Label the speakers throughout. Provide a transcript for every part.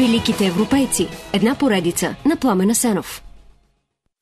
Speaker 1: Великите европейци. Една поредица на Пламена Сенов.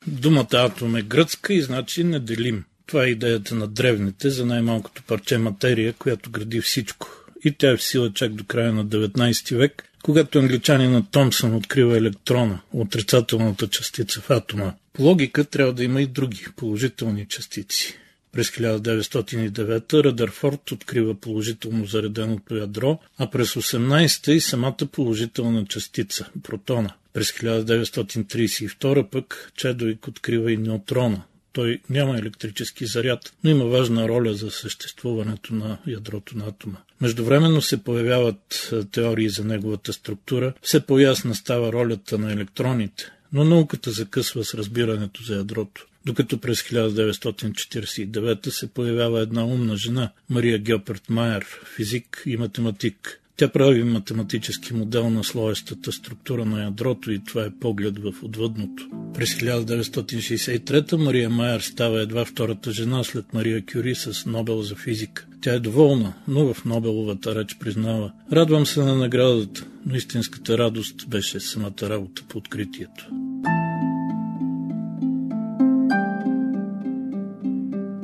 Speaker 2: Думата атом е гръцка и значи неделим. Това е идеята на древните за най-малкото парче материя, която гради всичко. И тя е в сила чак до края на 19 век, когато англичанина Томсън открива електрона, отрицателната частица в атома. По логика трябва да има и други положителни частици. През 1909 Радърфорд открива положително зареденото ядро, а през 18-та и самата положителна частица – протона. През 1932 пък Чедовик открива и неутрона. Той няма електрически заряд, но има важна роля за съществуването на ядрото на атома. Междувременно се появяват теории за неговата структура, все по-ясна става ролята на електроните, но науката закъсва с разбирането за ядрото докато през 1949 се появява една умна жена, Мария Гьоперт Майер, физик и математик. Тя прави математически модел на слоестата структура на ядрото и това е поглед в отвъдното. През 1963 Мария Майер става едва втората жена след Мария Кюри с Нобел за физика. Тя е доволна, но в Нобеловата реч признава Радвам се на наградата, но истинската радост беше самата работа по откритието.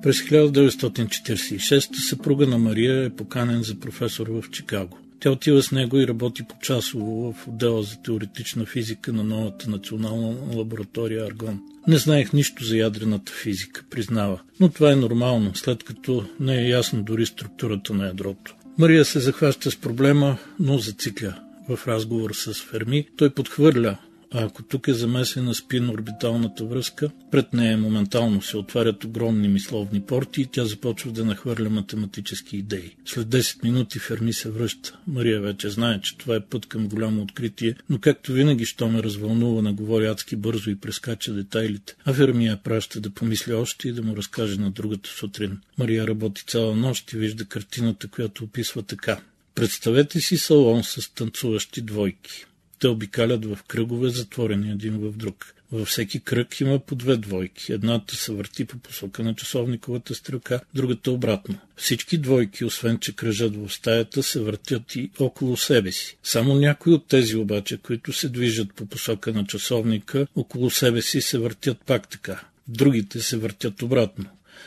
Speaker 2: През 1946 съпруга на Мария е поканен за професор в Чикаго. Тя отива с него и работи по-часово в отдела за теоретична физика на новата национална лаборатория Аргон. Не знаех нищо за ядрената физика, признава, но това е нормално, след като не е ясно дори структурата на ядрото. Мария се захваща с проблема, но зацикля. В разговор с Ферми той подхвърля а ако тук е замесена спин-орбиталната връзка, пред нея моментално се отварят огромни мисловни порти и тя започва да нахвърля математически идеи. След 10 минути Ферми се връща. Мария вече знае, че това е път към голямо откритие, но както винаги, що ме развълнува, говори адски бързо и прескача детайлите. А Ферми я праща да помисли още и да му разкаже на другата сутрин. Мария работи цяла нощ и вижда картината, която описва така. Представете си салон с танцуващи двойки. Те обикалят в кръгове, затворени един в друг. Във всеки кръг има по две двойки. Едната се върти по посока на часовниковата стрелка, другата обратно. Всички двойки, освен че кръжат в стаята, се въртят и около себе си. Само някои от тези обаче, които се движат по посока на часовника, около себе си се въртят пак така. Другите се въртят обратно.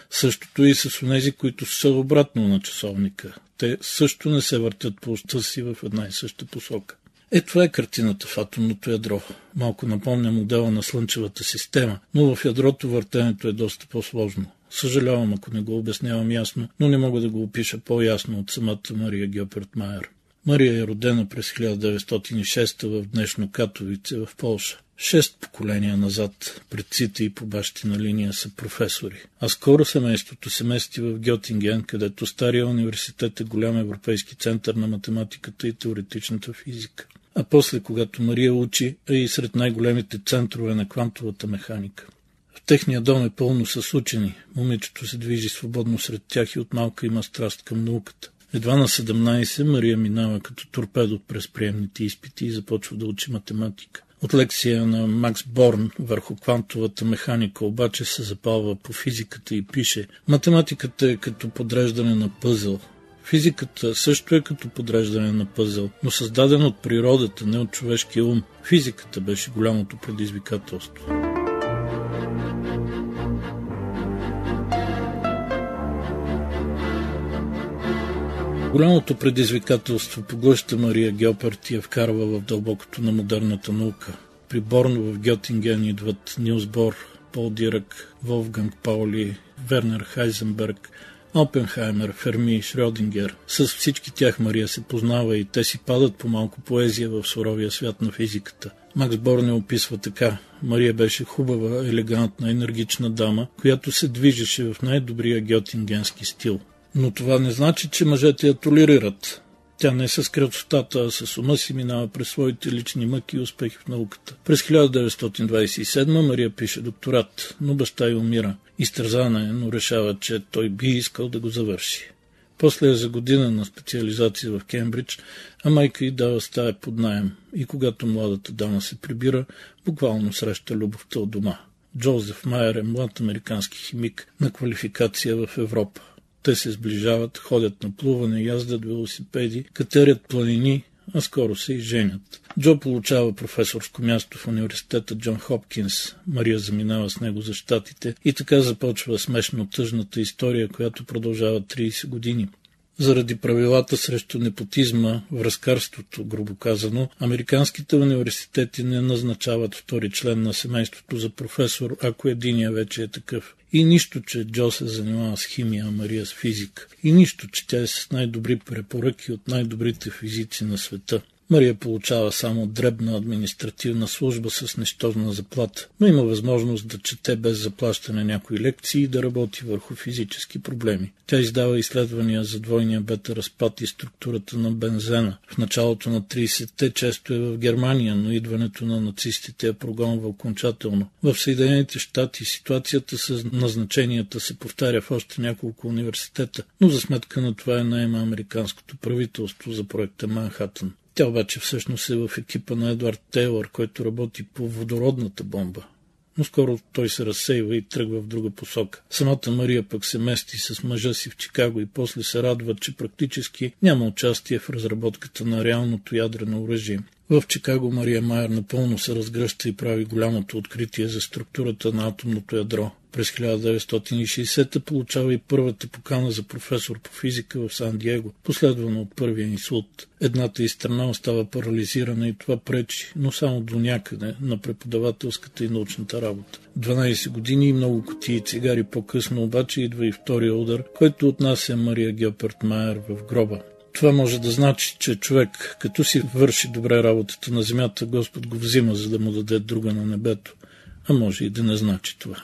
Speaker 2: Същото и с онези, които са обратно на часовника. Те също не се въртят по уста си в една и съща посока. Е, това е картината в атомното ядро. Малко напомня модела на Слънчевата система, но в ядрото въртенето е доста по-сложно. Съжалявам, ако не го обяснявам ясно, но не мога да го опиша по-ясно от самата Мария Гьоперт Майер. Мария е родена през 1906 в днешно Катовице в Полша. Шест поколения назад предците и по бащина линия са професори. А скоро семейството се мести в Гьотинген, където Стария университет е голям европейски център на математиката и теоретичната физика. А после, когато Мария учи, е и сред най-големите центрове на квантовата механика. В техния дом е пълно с учени. Момичето се движи свободно сред тях и от малка има страст към науката. Едва на 17 Мария минава като торпедо през приемните изпити и започва да учи математика. От лекция на Макс Борн върху квантовата механика обаче се запалва по физиката и пише Математиката е като подреждане на пъзъл. Физиката също е като подреждане на пъзъл, но създаден от природата, не от човешкия ум. Физиката беше голямото предизвикателство. Голямото предизвикателство поглъща Мария Геопард и я вкарва в дълбокото на модерната наука. При Борно в Гьотинген идват Нилс Бор, Пол Дирък, Волфганг Паули, Вернер Хайзенберг, Опенхаймер, Ферми, Шрёдингер. С всички тях Мария се познава и те си падат по малко поезия в суровия свят на физиката. Макс Борне описва така. Мария беше хубава, елегантна, енергична дама, която се движеше в най-добрия гьотингенски стил. Но това не значи, че мъжете я толерират. Тя не с красотата, а с ума си минава през своите лични мъки и успехи в науката. През 1927 Мария пише докторат, но баща й умира. Изтързана е, но решава, че той би искал да го завърши. После е за година на специализация в Кембридж, а майка й дава стая под найем и когато младата дама се прибира, буквално среща любовта от дома. Джозеф Майер е млад американски химик на квалификация в Европа. Те се сближават, ходят на плуване, яздат велосипеди, катерят планини, а скоро се и женят. Джо получава професорско място в университета Джон Хопкинс. Мария заминава с него за щатите и така започва смешно тъжната история, която продължава 30 години. Заради правилата срещу непотизма, връзкарството, грубо казано, американските университети не назначават втори член на семейството за професор, ако единия вече е такъв. И нищо, че Джо се занимава с химия, а Мария с физика. И нищо, че тя е с най-добри препоръки от най-добрите физици на света. Мария получава само дребна административна служба с нещожна заплата, но има възможност да чете без заплащане някои лекции и да работи върху физически проблеми. Тя издава изследвания за двойния бета-разпад и структурата на бензена. В началото на 30-те често е в Германия, но идването на нацистите я прогонва окончателно. В Съединените щати ситуацията с назначенията се повтаря в още няколко университета, но за сметка на това е найема американското правителство за проекта Манхатън. Тя обаче всъщност е в екипа на Едвард Тейлър, който работи по водородната бомба. Но скоро той се разсейва и тръгва в друга посока. Самата Мария пък се мести с мъжа си в Чикаго и после се радва, че практически няма участие в разработката на реалното ядрено оръжие. В Чикаго Мария Майер напълно се разгръща и прави голямото откритие за структурата на атомното ядро. През 1960 получава и първата покана за професор по физика в Сан-Диего, последвано от първия инсулт. Едната и страна остава парализирана и това пречи, но само до някъде на преподавателската и научната работа. 12 години и много котии цигари по-късно обаче идва и втория удар, който отнася Мария Геоперт Майер в гроба. Това може да значи, че човек, като си върши добре работата на земята, Господ го взима, за да му даде друга на небето. А може и да не значи това.